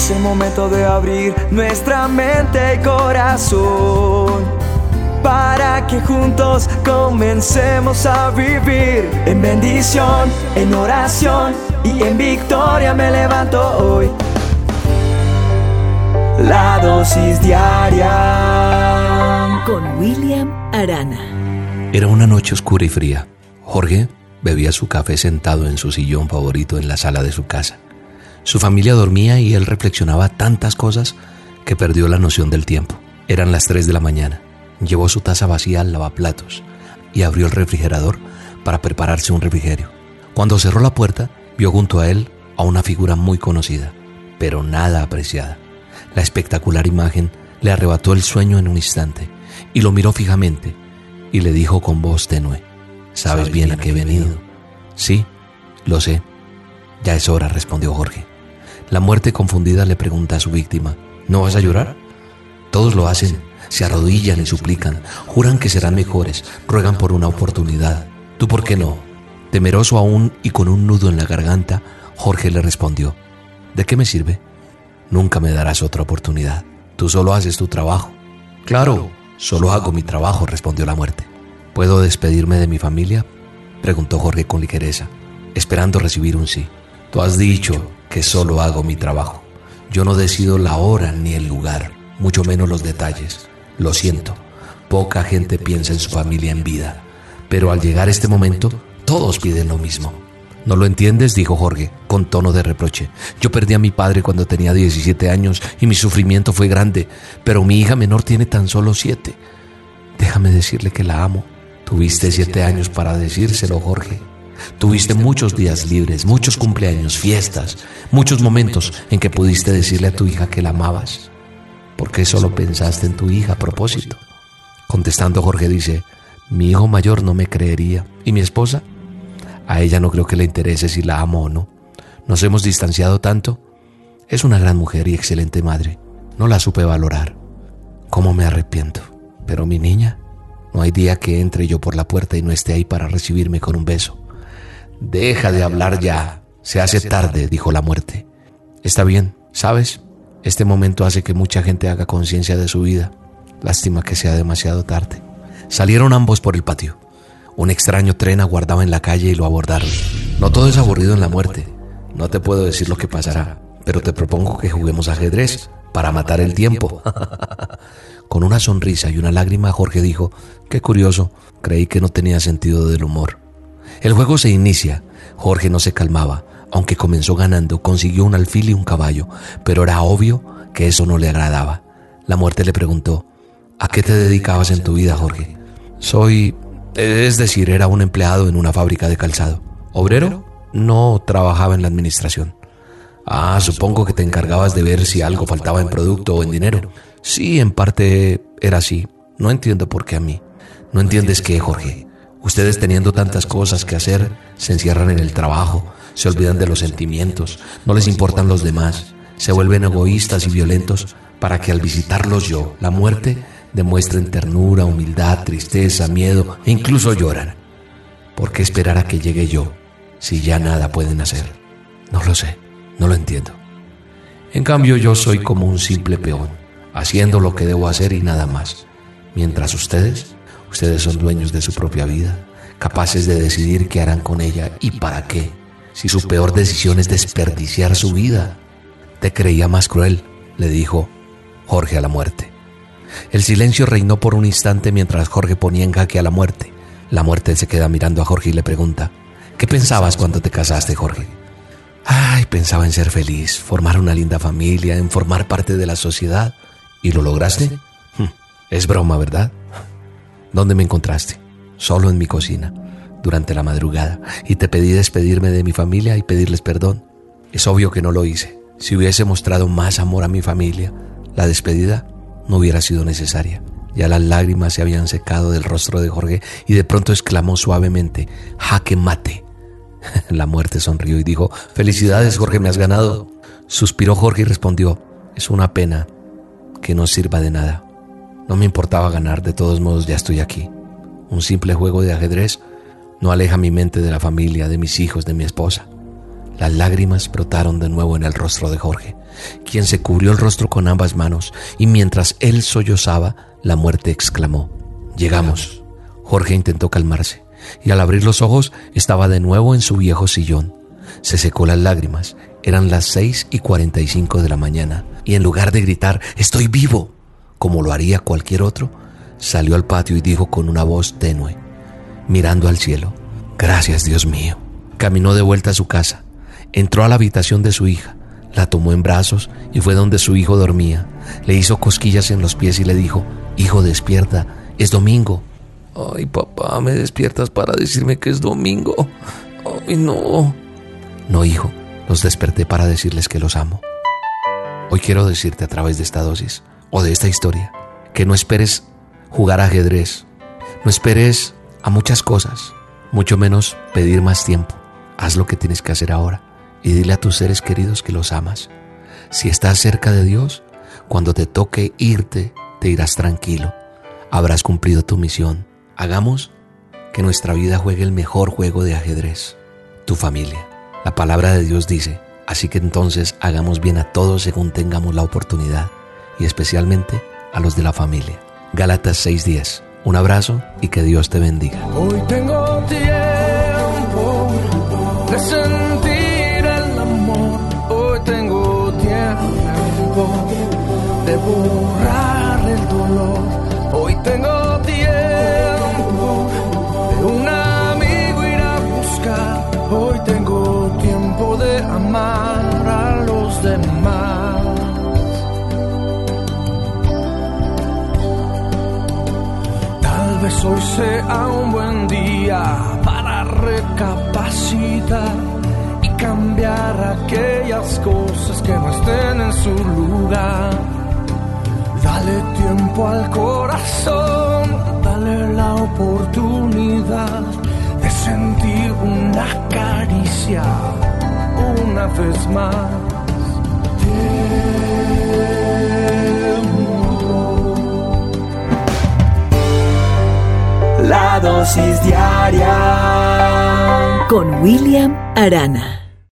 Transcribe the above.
Es el momento de abrir nuestra mente y corazón para que juntos comencemos a vivir en bendición, en oración y en victoria me levanto hoy. La dosis diaria con William Arana. Era una noche oscura y fría. Jorge bebía su café sentado en su sillón favorito en la sala de su casa. Su familia dormía y él reflexionaba tantas cosas que perdió la noción del tiempo. Eran las 3 de la mañana. Llevó su taza vacía al lavaplatos y abrió el refrigerador para prepararse un refrigerio. Cuando cerró la puerta, vio junto a él a una figura muy conocida, pero nada apreciada. La espectacular imagen le arrebató el sueño en un instante y lo miró fijamente y le dijo con voz tenue, ¿sabes bien a qué he venido? Sí, lo sé. Ya es hora, respondió Jorge. La muerte confundida le pregunta a su víctima, ¿no vas a llorar? Todos lo hacen, se arrodillan y suplican, juran que serán mejores, ruegan por una oportunidad. ¿Tú por qué no? Temeroso aún y con un nudo en la garganta, Jorge le respondió, ¿de qué me sirve? Nunca me darás otra oportunidad. Tú solo haces tu trabajo. Claro, solo hago mi trabajo, respondió la muerte. ¿Puedo despedirme de mi familia? preguntó Jorge con ligereza, esperando recibir un sí. Tú has dicho que solo hago mi trabajo. Yo no decido la hora ni el lugar, mucho menos los detalles. Lo siento, poca gente piensa en su familia en vida, pero al llegar este momento, todos piden lo mismo. ¿No lo entiendes? dijo Jorge, con tono de reproche. Yo perdí a mi padre cuando tenía 17 años y mi sufrimiento fue grande, pero mi hija menor tiene tan solo 7. Déjame decirle que la amo. Tuviste siete años para decírselo, Jorge. Tuviste muchos días libres, muchos cumpleaños, fiestas, muchos momentos en que pudiste decirle a tu hija que la amabas. ¿Por qué solo pensaste en tu hija a propósito? Contestando Jorge dice, mi hijo mayor no me creería. ¿Y mi esposa? A ella no creo que le interese si la amo o no. Nos hemos distanciado tanto. Es una gran mujer y excelente madre. No la supe valorar. ¿Cómo me arrepiento? Pero mi niña, no hay día que entre yo por la puerta y no esté ahí para recibirme con un beso. Deja de hablar ya. Se hace tarde, dijo la muerte. Está bien, ¿sabes? Este momento hace que mucha gente haga conciencia de su vida. Lástima que sea demasiado tarde. Salieron ambos por el patio. Un extraño tren aguardaba en la calle y lo abordaron. No todo es aburrido en la muerte. No te puedo decir lo que pasará, pero te propongo que juguemos ajedrez para matar el tiempo. Con una sonrisa y una lágrima, Jorge dijo, qué curioso, creí que no tenía sentido del humor. El juego se inicia. Jorge no se calmaba. Aunque comenzó ganando, consiguió un alfil y un caballo, pero era obvio que eso no le agradaba. La muerte le preguntó, ¿a qué te dedicabas en tu vida, Jorge? Soy, es decir, era un empleado en una fábrica de calzado. ¿Obrero? No trabajaba en la administración. Ah, supongo que te encargabas de ver si algo faltaba en producto o en dinero. Sí, en parte era así. No entiendo por qué a mí. ¿No entiendes qué, Jorge? Ustedes teniendo tantas cosas que hacer, se encierran en el trabajo, se olvidan de los sentimientos, no les importan los demás, se vuelven egoístas y violentos para que al visitarlos yo, la muerte, demuestren ternura, humildad, tristeza, miedo e incluso lloran. ¿Por qué esperar a que llegue yo si ya nada pueden hacer? No lo sé, no lo entiendo. En cambio yo soy como un simple peón, haciendo lo que debo hacer y nada más, mientras ustedes Ustedes son dueños de su propia vida, capaces de decidir qué harán con ella y para qué. Si su peor decisión es desperdiciar su vida, te creía más cruel, le dijo Jorge a la muerte. El silencio reinó por un instante mientras Jorge ponía en jaque a la muerte. La muerte se queda mirando a Jorge y le pregunta, ¿qué pensabas cuando te casaste, Jorge? Ay, pensaba en ser feliz, formar una linda familia, en formar parte de la sociedad. ¿Y lo lograste? Hm, es broma, ¿verdad? ¿Dónde me encontraste? Solo en mi cocina, durante la madrugada, y te pedí despedirme de mi familia y pedirles perdón. Es obvio que no lo hice. Si hubiese mostrado más amor a mi familia, la despedida no hubiera sido necesaria. Ya las lágrimas se habían secado del rostro de Jorge y de pronto exclamó suavemente, jaque mate. La muerte sonrió y dijo, felicidades Jorge, me has ganado. Suspiró Jorge y respondió, es una pena que no sirva de nada. No me importaba ganar, de todos modos ya estoy aquí. Un simple juego de ajedrez no aleja mi mente de la familia, de mis hijos, de mi esposa. Las lágrimas brotaron de nuevo en el rostro de Jorge, quien se cubrió el rostro con ambas manos y mientras él sollozaba, la muerte exclamó, Llegamos. Jorge intentó calmarse y al abrir los ojos estaba de nuevo en su viejo sillón. Se secó las lágrimas, eran las seis y cuarenta y cinco de la mañana y en lugar de gritar, Estoy vivo, como lo haría cualquier otro, salió al patio y dijo con una voz tenue, mirando al cielo, Gracias Dios mío. Caminó de vuelta a su casa Entró a la habitación de su hija, la tomó en brazos y fue donde su hijo dormía. Le hizo cosquillas en los pies y le dijo, Hijo, despierta, es domingo. Ay, papá, me despiertas para decirme que es domingo. Ay, no. No, hijo, los desperté para decirles que los amo. Hoy quiero decirte a través de esta dosis o de esta historia que no esperes jugar ajedrez, no esperes a muchas cosas, mucho menos pedir más tiempo. Haz lo que tienes que hacer ahora y dile a tus seres queridos que los amas. Si estás cerca de Dios, cuando te toque irte, te irás tranquilo. Habrás cumplido tu misión. Hagamos que nuestra vida juegue el mejor juego de ajedrez, tu familia. La palabra de Dios dice, así que entonces hagamos bien a todos según tengamos la oportunidad, y especialmente a los de la familia. Gálatas 6:10. Un abrazo y que Dios te bendiga. Hoy tengo tiempo de borrar el dolor. Hoy tengo tiempo de un amigo ir a buscar. Hoy tengo tiempo de amar Vez hoy sea un buen día para recapacitar cambiar aquellas cosas que no estén en su lugar. Dale tiempo al corazón, dale la oportunidad de sentir una caricia una vez más. La dosis diaria con William Arana.